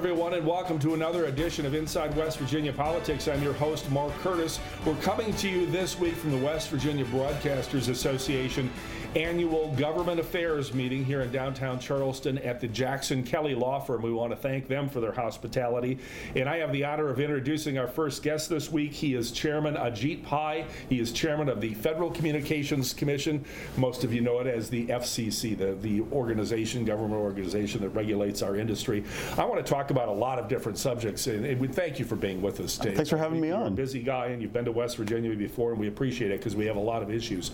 everyone, and welcome to another edition of Inside West Virginia Politics. I'm your host, Mark Curtis. We're coming to you this week from the West Virginia Broadcasters Association annual government affairs meeting here in downtown Charleston at the Jackson Kelly Law Firm. We want to thank them for their hospitality. And I have the honor of introducing our first guest this week. He is Chairman Ajit Pai. He is Chairman of the Federal Communications Commission. Most of you know it as the FCC, the, the organization, government organization that regulates our industry. I want to talk about a lot of different subjects, and, and we thank you for being with us today. Thanks for having me You're a on. busy guy, and you've been to West Virginia before, and we appreciate it because we have a lot of issues.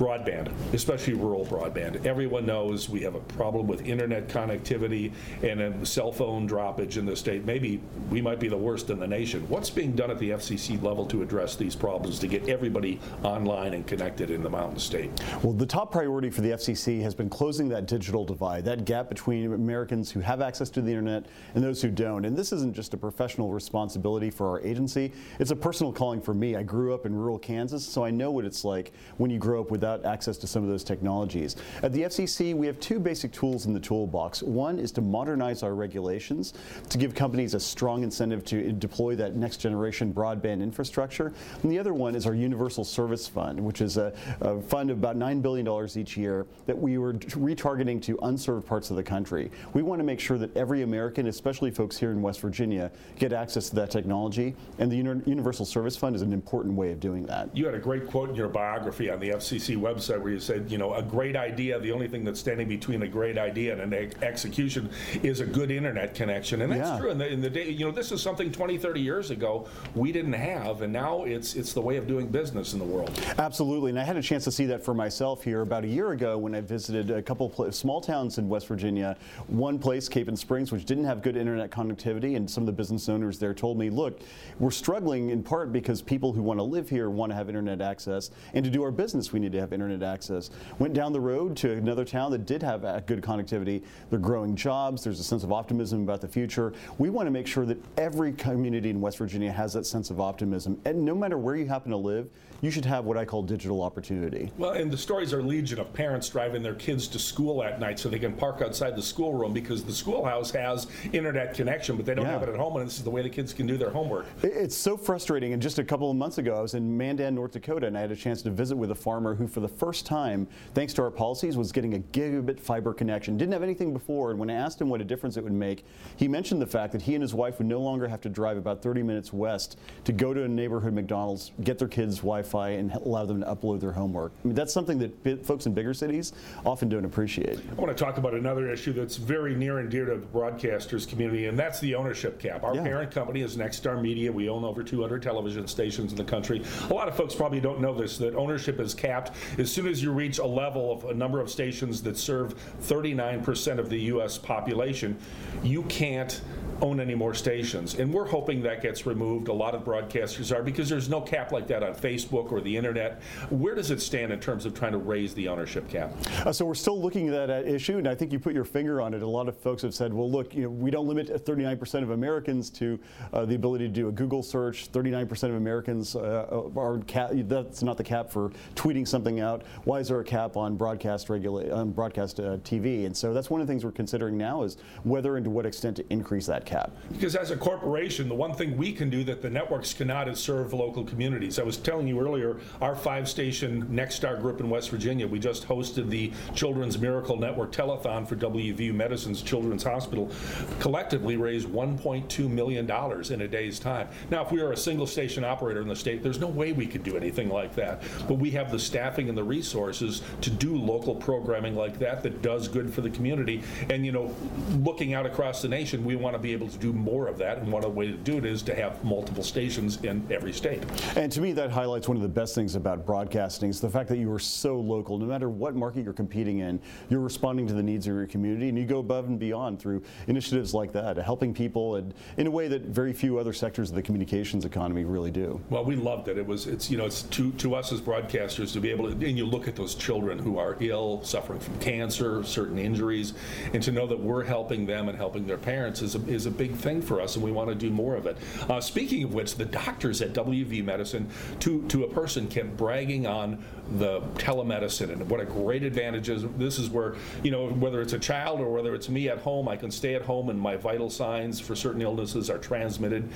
Broadband, especially rural broadband. Everyone knows we have a problem with internet connectivity and a cell phone droppage in the state. Maybe we might be the worst in the nation. What's being done at the FCC level to address these problems to get everybody online and connected in the Mountain State? Well, the top priority for the FCC has been closing that digital divide, that gap between Americans who have access to the internet and those who don't. And this isn't just a professional responsibility for our agency, it's a personal calling for me. I grew up in rural Kansas, so I know what it's like when you grow up access to some of those technologies. At the FCC, we have two basic tools in the toolbox. One is to modernize our regulations to give companies a strong incentive to deploy that next generation broadband infrastructure. And the other one is our Universal Service Fund, which is a, a fund of about $9 billion each year that we were retargeting to unserved parts of the country. We want to make sure that every American, especially folks here in West Virginia, get access to that technology. And the Universal Service Fund is an important way of doing that. You had a great quote in your biography on the FCC website where you said, you know, a great idea, the only thing that's standing between a great idea and an ex- execution is a good internet connection. And that's Yeah. true. In the, in the day, you know, this is something 20, 30 years ago we didn't have, and now it's it's the way of doing business in the world. Absolutely, and I had a chance to see that for myself here about a year ago when I visited a couple pla small towns in West Virginia. One place, Capon Springs, which didn't have good internet connectivity, and some of the business owners there told me, "Look, we're struggling in part because people who want to live here want to have internet access, and to do our business, we need to have internet access." Went down the road to another town that did have good connectivity. They're growing jobs. There's a sense of optimism about the future. We want to make sure that every community in West Virginia has that sense of optimism, and no matter where you happen to live, you should have what I call digital opportunity. Well, and the stories are legion of parents driving their kids to school at night so they can park outside the schoolroom because the schoolhouse has internet connection, but they don't Yeah. have it at home, and this is the way the kids can do their homework. It's so frustrating. And just a couple of months ago, I was in Mandan, North Dakota, and I had a chance to visit with a farmer who, for the first time, thanks to our policies, was getting a gigabit fiber connection. Didn't have anything before. And when I asked him what a difference it would make, he mentioned the fact that he and his wife would no longer have to drive about 30 minutes west to go to a neighborhood McDonald's, get their kids Wi-Fi, and allow them to upload their homework. I mean, that's something that bi- folks in bigger cities often don't appreciate. I want to talk about another issue that's very near and dear to the broadcasters community, and that's the ownership cap. Our Yeah. parent company is Nexstar Media. We own over 200 television stations in the country. A lot of folks probably don't know this that ownership is capped as soon as you reach a level of a number of stations that serve 39% of the U.S. population. You can't own any more stations. And we're hoping that gets removed. A lot of broadcasters are because there's no cap like that on Facebook or the internet. Where does it stand in terms of trying to raise the ownership cap? Uh, so we're still looking at that issue, and I think you put your finger on it. A lot of folks have said, well, look, you know, we don't limit 39% of Americans to uh, the ability to do a Google search. 39% of Americans uh, are cap. That's not the cap for tweeting something out. Why is there a cap on broadcast regula- on broadcast uh, TV? And so that's one of the things we're considering now is whether and to what extent to increase that cap. Because as a corporation, the one thing we can do that the networks cannot is serve local communities. I was telling you earlier, our five station Nexstar group in West Virginia, we just hosted the Children's Miracle Network Telethon for WVU Medicine's Children's Hospital, collectively raised $1.2 million in a day's time. Now, if we were a single station operator in the state, there's no way we could do anything like that. But we have the staffing and the resources to do local programming like that that does good for the community. And, you know, looking out across the nation, we want to be able to do more of that. And one of the ways to do it is to have multiple stations in every state. And to me, that highlights one of the best things about broadcasting is the fact that you are so local. No matter what market you're competing in, you're responding to the needs of your community, and you go above and beyond through initiatives like that, helping people and in a way that very few other sectors of the communications economy really do. Well, we loved it. It was, it's, you know, it's to, to us as broadcasters to be able to, and you look at those children who are ill, suffering from cancer, certain injuries, and to know that we're helping them and helping their parents is a, is a a big thing for us, and we want to do more of it. Uh, speaking of which, the doctors at WV Medicine, to, to a person, kept bragging on the telemedicine and what a great advantage is. This is where, you know, whether it's a child or whether it's me at home, I can stay at home and my vital signs for certain illnesses are transmitted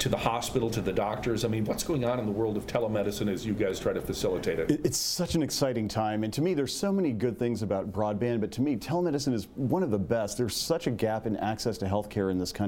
to the hospital, to the doctors. I mean, what's going on in the world of telemedicine as you guys try to facilitate it? It's such an exciting time. And to me, there's so many good things about broadband, but to me, telemedicine is one of the best. There's such a gap in access to healthcare in this country.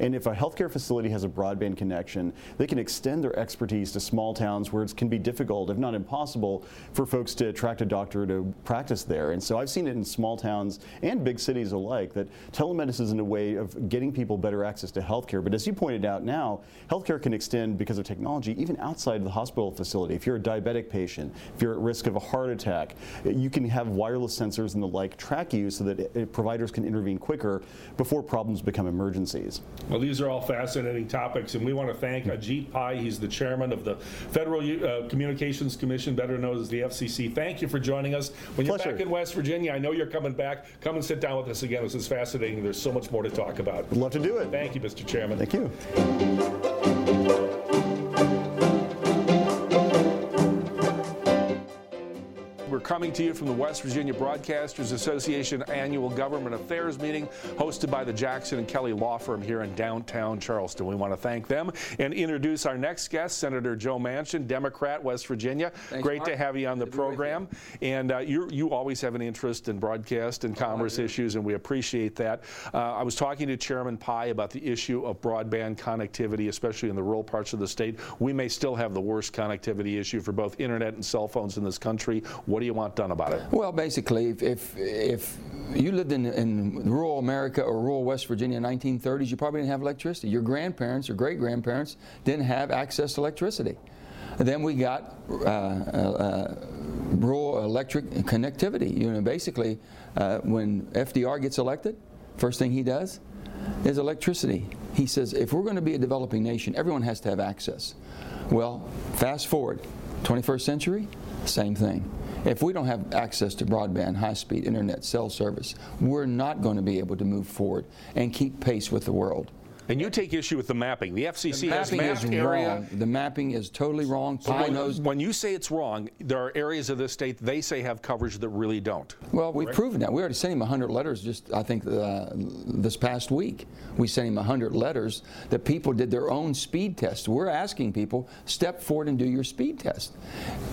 And if a healthcare facility has a broadband connection, they can extend their expertise to small towns where it can be difficult, if not impossible, for folks to attract a doctor to practice there. And so I've seen it in small towns and big cities alike that telemedicine is a way of getting people better access to healthcare. But as you pointed out now, healthcare can extend because of technology even outside of the hospital facility. If you're a diabetic patient, if you're at risk of a heart attack, you can have wireless sensors and the like track you so that it, providers can intervene quicker before problems become emergencies. Well, these are all fascinating topics, and we want to thank Ajit Pai. He's the chairman of the Federal uh, Communications Commission, better known as the FCC. Thank you for joining us. When you're back in West Virginia, I know you're coming back. Come and sit down with us again. This is fascinating. There's so much more to talk about. Would love to do it. Thank you, Mr. Chairman. Thank you. Coming to you from the West Virginia Broadcasters Association annual Government Affairs meeting hosted by the Jackson and Kelly Law Firm here in downtown Charleston. We want to thank them and introduce our next guest, Senator Joe Manchin, Democrat, West Virginia. Thanks, Great Mark. to have you on the Good to be with program. And uh, you you always have an interest in broadcast and commerce issues, and we appreciate that. Uh, I was talking to Chairman Pai about the issue of broadband connectivity, especially in the rural parts of the state. We may still have the worst connectivity issue for both internet and cell phones in this country. What do you want done about it? Well, basically, if if, if you lived in, in rural America or rural West Virginia in the 1930s, you probably didn't have electricity. Your grandparents or great grandparents didn't have access to electricity. Then we got uh, uh, rural electric connectivity. You know, basically, uh, when FDR gets elected, first thing he does is electricity. He says, if we're going to be a developing nation, everyone has to have access. Well, fast forward, 21st century, same thing. If we don't have access to broadband, high speed internet, cell service, we're not going to be able to move forward and keep pace with the world. And you take issue with the mapping. The FCC has mapping is mapped area. wrong. The mapping is totally wrong. So when, when you say it's wrong, there are areas of this state they say have coverage that really don't. Well, we've proven that. We already sent him 100 letters just, I think, uh, this past week. We sent him 100 letters that people did their own speed test. We're asking people, step forward and do your speed test.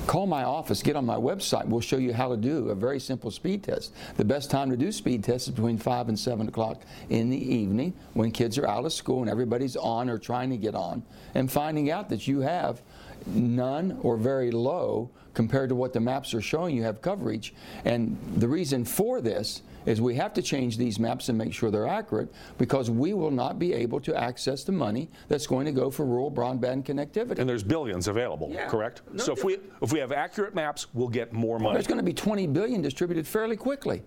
Call my office, get on my website. We'll show you how to do a very simple speed test. The best time to do speed tests is between 5 and 7 o'clock in the evening when kids are out of school and everybody's on or trying to get on, and finding out that you have none or very low compared to what the maps are showing you have coverage. And the reason for this is we have to change these maps and make sure they're accurate because we will not be able to access the money that's going to go for rural broadband connectivity. And there's billions available, Yeah. correct? No so if we if we have accurate maps, we'll get more money. There's going to be 20 billion distributed fairly quickly.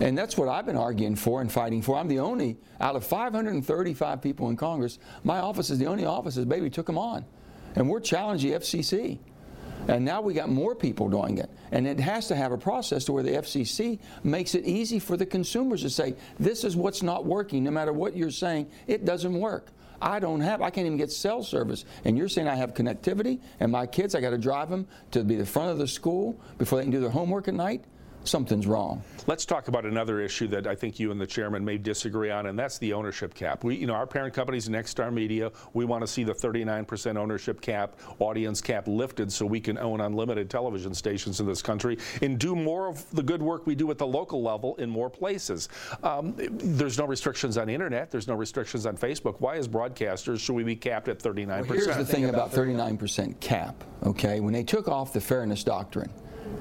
And that's what I've been arguing for and fighting for. I'm the only, out of 535 people in Congress, my office is the only office that baby took them on. And we're challenging the FCC. And now we got more people doing it. And it has to have a process to where the FCC makes it easy for the consumers to say, this is what's not working. No matter what you're saying, it doesn't work. I don't have, I can't even get cell service. And you're saying I have connectivity, and my kids, I got to drive them to be the front of the school before they can do their homework at night? Something's wrong. Let's talk about another issue that I think you and the chairman may disagree on, and that's the ownership cap. We, you know, our parent company is Nexstar Media. We want to see the 39% ownership cap, audience cap lifted, so we can own unlimited television stations in this country and do more of the good work we do at the local level in more places. Um, there's no restrictions on the internet. There's no restrictions on Facebook. Why, as broadcasters, should we be capped at 39%? Here's the thing about 39% cap, okay? When they took off the fairness doctrine,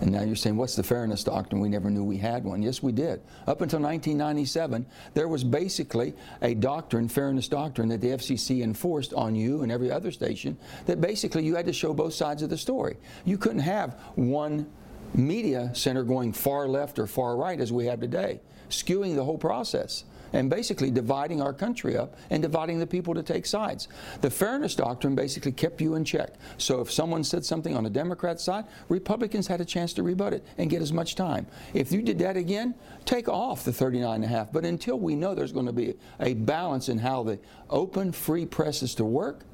and now you're saying, what's the fairness doctrine? We never knew we had one. Yes, we did. Up until 1997, there was basically a doctrine, fairness doctrine, that the FCC enforced on you and every other station that basically you had to show both sides of the story. You couldn't have one media center going far left or far right as we have today, skewing the whole process and basically dividing our country up and dividing the people to take sides. The fairness doctrine basically kept you in check. So if someone said something on the Democrat side, Republicans had a chance to rebut it and get as much time. If you did that again, take off the 39 and a half. But until we know there's going to be a balance in how the open, free press is to work,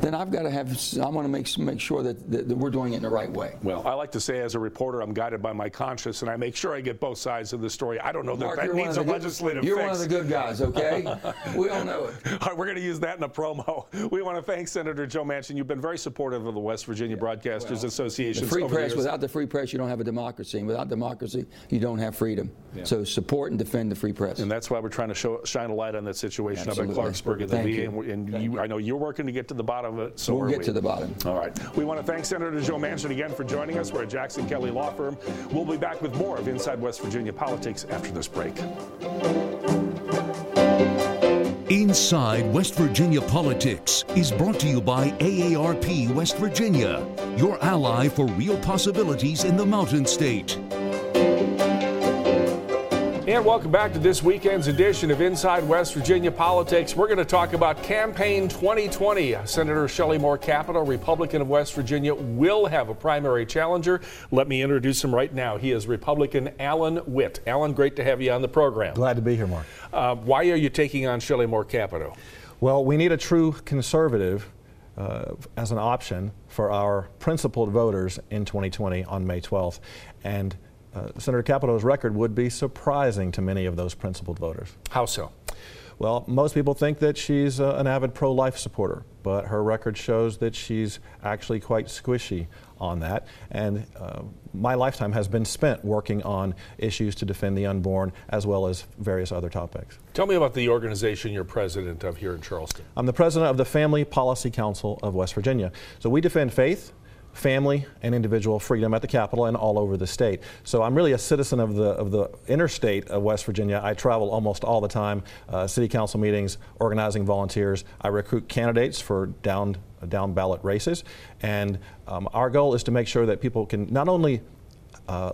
then I've got to have, I want to make, make sure that, that, that, we're doing it in the right way. Well, I like to say as a reporter, I'm guided by my conscience and I make sure I get both sides of the story. I don't know that Mark, that needs a good, legislative You're fix. one of the good guys, okay? we all know it. All right, we're going to use that in a promo. We want to thank Senator Joe Manchin. You've been very supportive of the West Virginia yeah. Broadcasters well, Association. Free press, without the free press, you don't have a democracy. And without democracy, you don't have freedom. Yeah. So support and defend the free press. And that's why we're trying to show, shine a light on that situation Absolutely. up in Clarksburg at the VA. And, and you, I know you're working to get to the bottom of it. So we'll get we. to the bottom. All right. We want to thank Senator Joe Manchin again for joining us. We're at Jackson Kelly Law Firm. We'll be back with more of Inside West Virginia Politics after this break. Inside West Virginia Politics is brought to you by AARP West Virginia, your ally for real possibilities in the Mountain State. And welcome back to this weekend's edition of Inside West Virginia Politics. We're going to talk about Campaign 2020. Senator Shelley Moore Capito, Republican of West Virginia, will have a primary challenger. Let me introduce him right now. He is Republican Allen Whitt. Allen, great to have you on the program. Glad to be here, Mark. Uh, why are you taking on Shelley Moore Capito? Well, we need a true conservative uh, as an option for our principled voters in 2020 on May 12th. And uh, Senator Capito's record would be surprising to many of those principled voters. How so? Well, most people think that she's uh, an avid pro life supporter, but her record shows that she's actually quite squishy on that. And uh, my lifetime has been spent working on issues to defend the unborn as well as various other topics. Tell me about the organization you're president of here in Charleston. I'm the president of the Family Policy Council of West Virginia. So we defend faith, family and individual freedom at the Capitol and all over the state. So I'm really a citizen of the of the interstate of West Virginia. I travel almost all the time, uh, city council meetings, organizing volunteers. I recruit candidates for down down ballot races, and um, our goal is to make sure that people can not only uh,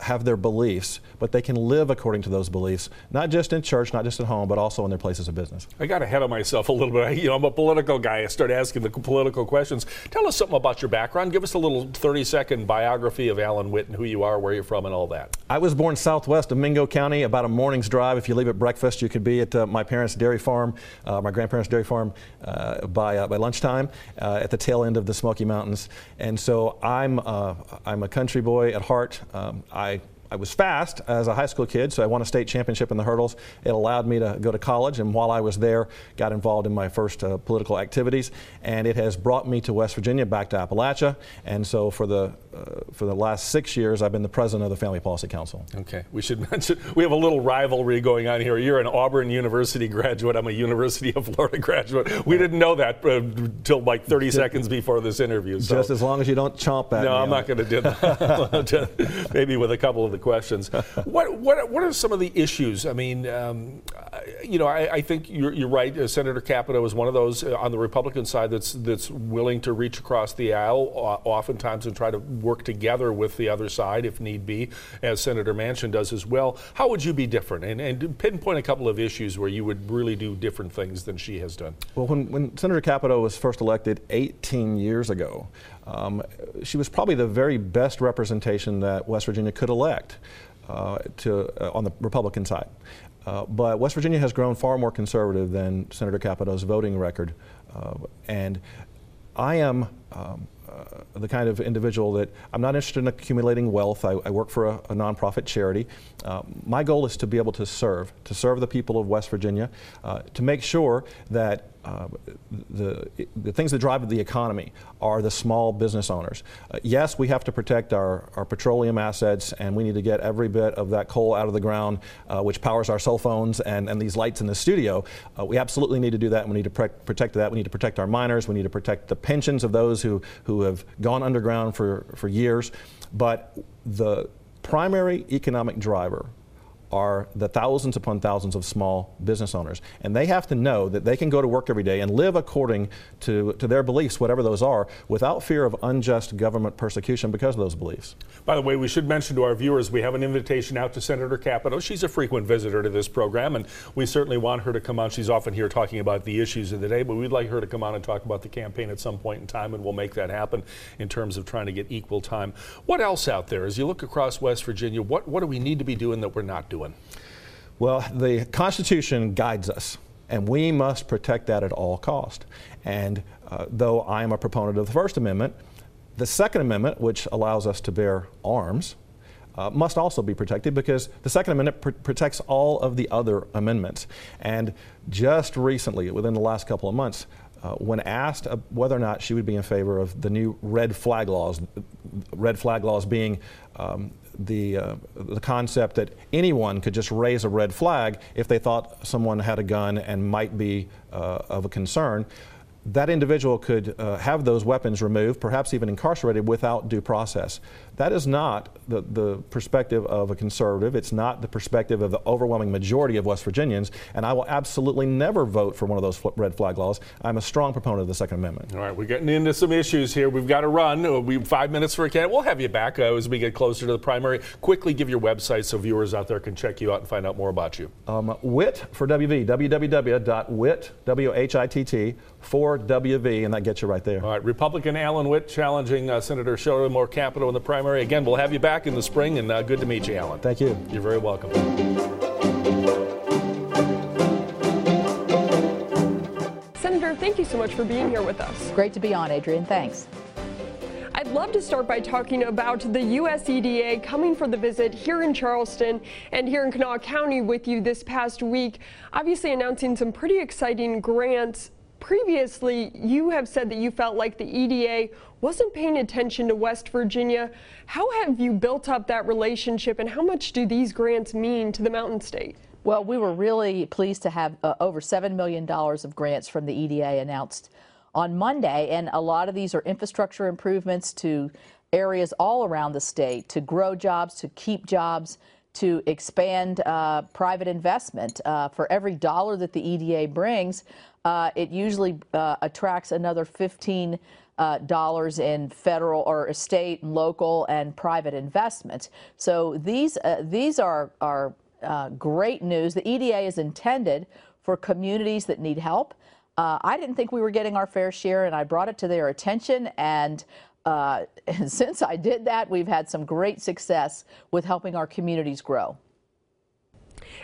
have their beliefs, but they can live according to those beliefs, not just in church, not just at home, but also in their places of business. I got ahead of myself a little bit. You know, I'm a political guy. I started asking the political questions. Tell us something about your background. Give us a little 30 second biography of Allen Whitt and who you are, where you're from, and all that. I was born southwest of Mingo County, about a morning's drive. If you leave at breakfast, you could be at uh, my parents' dairy farm, uh, my grandparents' dairy farm, uh, by, uh, by lunchtime uh, at the tail end of the Smoky Mountains. And so I'm, I'm a country boy at heart. Um, I I was fast as a high school kid, so I won a state championship in the hurdles. It allowed me to go to college, and while I was there, got involved in my first uh, political activities, and it has brought me to West Virginia, back to Appalachia, and so for the uh, for the last six years, I've been the president of the Family Policy Council. Okay, we should mention we have a little rivalry going on here. You're an Auburn University graduate. I'm a University of Florida graduate. We didn't know that until uh, like 30 seconds before this interview. So. Just as long as you don't chomp at no, me. No, I'm not going to do that. Maybe with a couple of the questions. what, what, what are some of the issues? I mean, um, you know, I, I think you're, you're right. Uh, Senator Capito is one of those uh, on the Republican side that's that's willing to reach across the aisle, uh, oftentimes, and try to work together with the other side if need be, as Senator Manchin does as well. How would you be different? And, and pinpoint a couple of issues where you would really do different things than she has done. Well, when, when Senator Capito was first elected 18 years ago, um, she was probably the very best representation that West Virginia could elect. Uh, to, uh, on the Republican side. Uh, but West Virginia has grown far more conservative than Senator Capito's voting record. Uh, and I am um, uh, the kind of individual that I'm not interested in accumulating wealth. I, I work for a, a nonprofit charity. Uh, my goal is to be able to serve, to serve the people of West Virginia, to make sure that the, the things that drive the economy are the small business owners. Uh, yes, we have to protect our, our petroleum assets and we need to get every bit of that coal out of the ground, uh, which powers our cell phones and, and these lights in the studio. Uh, we absolutely need to do that. We need to pre- protect that. We need to protect our miners. We need to protect the pensions of those who, who have gone underground for, for years. But the primary economic driver are the thousands upon thousands of small business owners. And they have to know that they can go to work every day and live according to, to their beliefs, whatever those are, without fear of unjust government persecution because of those beliefs. By the way, we should mention to our viewers we have an invitation out to Senator Capito. She's a frequent visitor to this program, and we certainly want her to come on. She's often here talking about the issues of the day, but we'd like her to come on and talk about the campaign at some point in time, and we'll make that happen in terms of trying to get equal time. What else out there? As you look across West Virginia, what, what do we need to be doing that we're not doing? Well, the Constitution guides us, and we must protect that at all cost. And uh, though I am a proponent of the First Amendment, the Second Amendment, which allows us to bear arms, uh, must also be protected because the Second Amendment pr- protects all of the other amendments. And just recently, within the last couple of months, uh, when asked whether or not she would be in favor of the new red flag laws, red flag laws being um, the, uh, the concept that anyone could just raise a red flag if they thought someone had a gun and might be uh, of a concern that individual could uh, have those weapons removed, perhaps even incarcerated without due process. That is not the, the perspective of a conservative. It's not the perspective of the overwhelming majority of West Virginians, and I will absolutely never vote for one of those red flag laws. I'm a strong proponent of the Second Amendment. All right, we're getting into some issues here. We've got to run. We five minutes for a candidate. We'll have you back uh, as we get closer to the primary. Quickly give your website so viewers out there can check you out and find out more about you. Um, WIT for WV, www.wit, W-H-I-T-T, for WV, and that gets you right there. All right, Republican Allen Whitt challenging uh, Senator Moore Capito in the primary. Again, we'll have you back in the spring, and uh, good to meet you, Allen. Thank you. You're very welcome. Senator, thank you so much for being here with us. Great to be on, Adrian. Thanks. I'd love to start by talking about the USEDA coming for the visit here in Charleston and here in Kanawha County with you this past week, obviously announcing some pretty exciting grants previously you have said that you felt like the EDA wasn't paying attention to West Virginia. How have you built up that relationship and how much do these grants mean to the Mountain State? Well, we were really pleased to have uh, over $7 million of grants from the EDA announced on Monday, and a lot of these are infrastructure improvements to areas all around the state to grow jobs, to keep jobs, to expand uh, private investment. Uh, for every dollar that the EDA brings, uh, it usually uh, attracts another 15 uh, dollars in federal or state, local, and private investments. So these uh, these are are uh, great news. The EDA is intended for communities that need help. Uh, I didn't think we were getting our fair share, and I brought it to their attention. And, and since I did that, we've had some great success with helping our communities grow.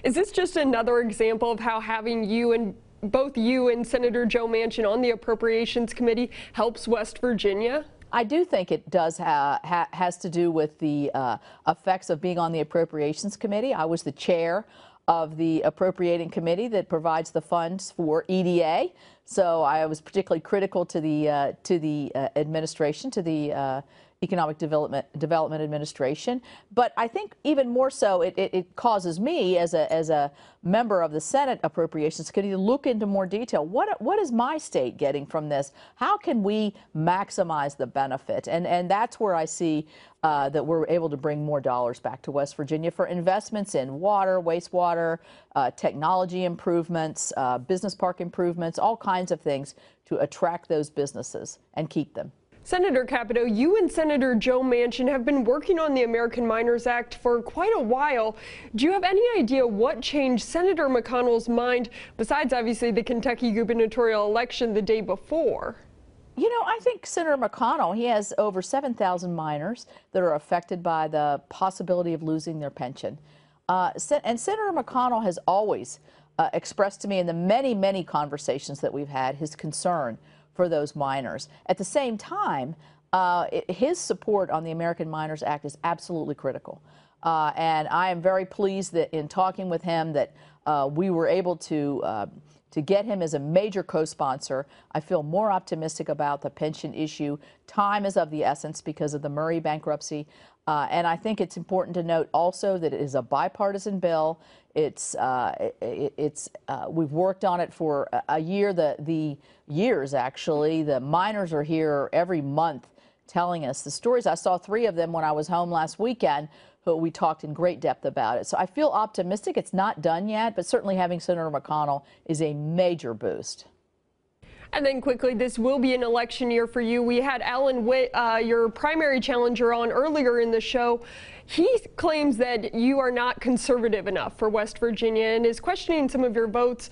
Is this just another example of how having you and both you and Senator Joe Manchin on the Appropriations Committee helps West Virginia? I do think it does ha ha has to do with the uh, effects of being on the Appropriations Committee. I was the chair of the appropriating committee that provides the funds for EDA. So I was particularly critical to the uh, to the uh, administration, to the uh, Economic Development Development Administration. But I think even more so, it, it, it, causes me as a as a member of the Senate Appropriations Committee to look into more detail. What what is my state getting from this? How can we maximize the benefit? And and that's where I see uh, that we're able to bring more dollars back to West Virginia for investments in water, wastewater, uh, technology improvements, uh, business park improvements, all kinds of things to attract those businesses and keep them. Senator Capito, you and Senator Joe Manchin have been working on the American Miners Act for quite a while. Do you have any idea what changed Senator McConnell's mind, besides obviously the Kentucky gubernatorial election the day before? You know, I think Senator McConnell, he has over 7,000 miners that are affected by the possibility of losing their pension. Uh, and Senator McConnell has always uh, expressed to me in the many, many conversations that we've had his concern for those miners. At the same time, uh, his support on the American Miners Act is absolutely critical. Uh, and I am very pleased that in talking with him that uh, we were able to uh, to get him as a major co-sponsor. I feel more optimistic about the pension issue. Time is of the essence because of the Murray bankruptcy. Uh, and I think it's important to note also that it is a bipartisan bill. It's uh, it, it's uh, we've worked on it for a year. The the years actually. The miners are here every month telling us the stories. I saw three of them when I was home last weekend who we talked in great depth about it. So I feel optimistic. It's not done yet, but certainly having Senator McConnell is a major boost. And then quickly, this will be an election year for you. We had Allen Whitt, uh, your primary challenger, on earlier in the show. He claims that you are not conservative enough for West Virginia and is questioning some of your votes.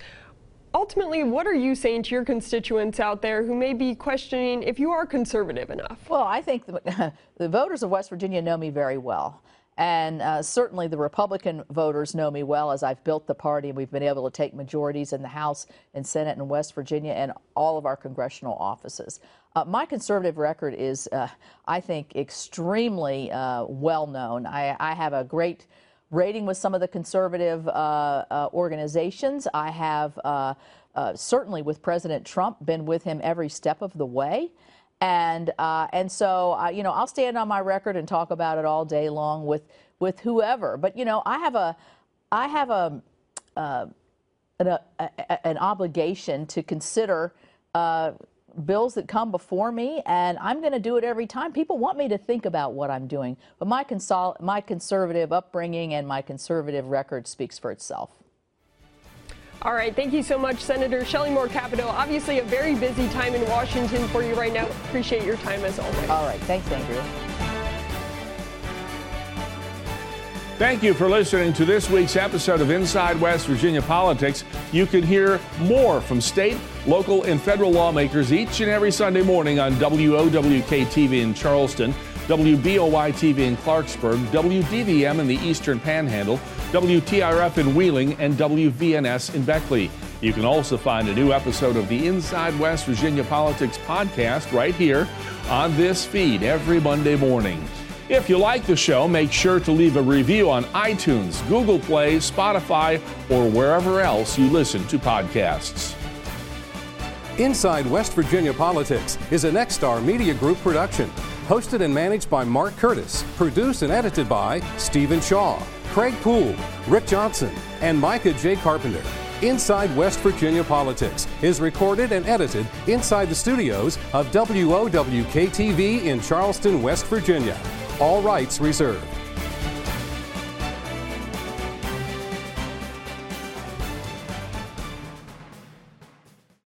Ultimately, what are you saying to your constituents out there who may be questioning if you are conservative enough? Well, I think the, the voters of West Virginia know me very well. And uh, certainly the Republican voters know me well as I've built the party and we've been able to take majorities in the House and Senate in West Virginia and all of our congressional offices. Uh, my conservative record is, uh, I think, extremely uh, well known. I, I, have a great rating with some of the conservative uh, uh, organizations. I have certainly with President Trump been with him every step of the way. And uh, and so uh, you know I'll stand on my record and talk about it all day long with with whoever. But you know I have a I have a, uh, an, a, an, obligation to consider uh, bills that come before me, and I'm going to do it every time. People want me to think about what I'm doing, but my consol- my conservative upbringing and my conservative record speaks for itself. All right, thank you so much, Senator Shelley Moore Capito. Obviously, a very busy time in Washington for you right now. Appreciate your time as always. All right, thanks, Andrew. Thank you for listening to this week's episode of Inside West Virginia Politics. You can hear more from state, local, and federal lawmakers each and every Sunday morning on WOWK TV in Charleston. WBOY TV in Clarksburg, WDVM in the Eastern Panhandle, WTRF in Wheeling, and WVNS in Beckley. You can also find a new episode of the Inside West Virginia Politics podcast right here on this feed every Monday morning. If you like the show, make sure to leave a review on iTunes, Google Play, Spotify, or wherever else you listen to podcasts. Inside West Virginia Politics is a Nexstar Media Group production hosted and managed by Mark Curtis, produced and edited by Stephen Shaw, Craig Poole, Rick Johnson, and Micah J. Carpenter. Inside West Virginia Politics is recorded and edited inside the studios of WOWK TV in Charleston, West Virginia. All rights reserved.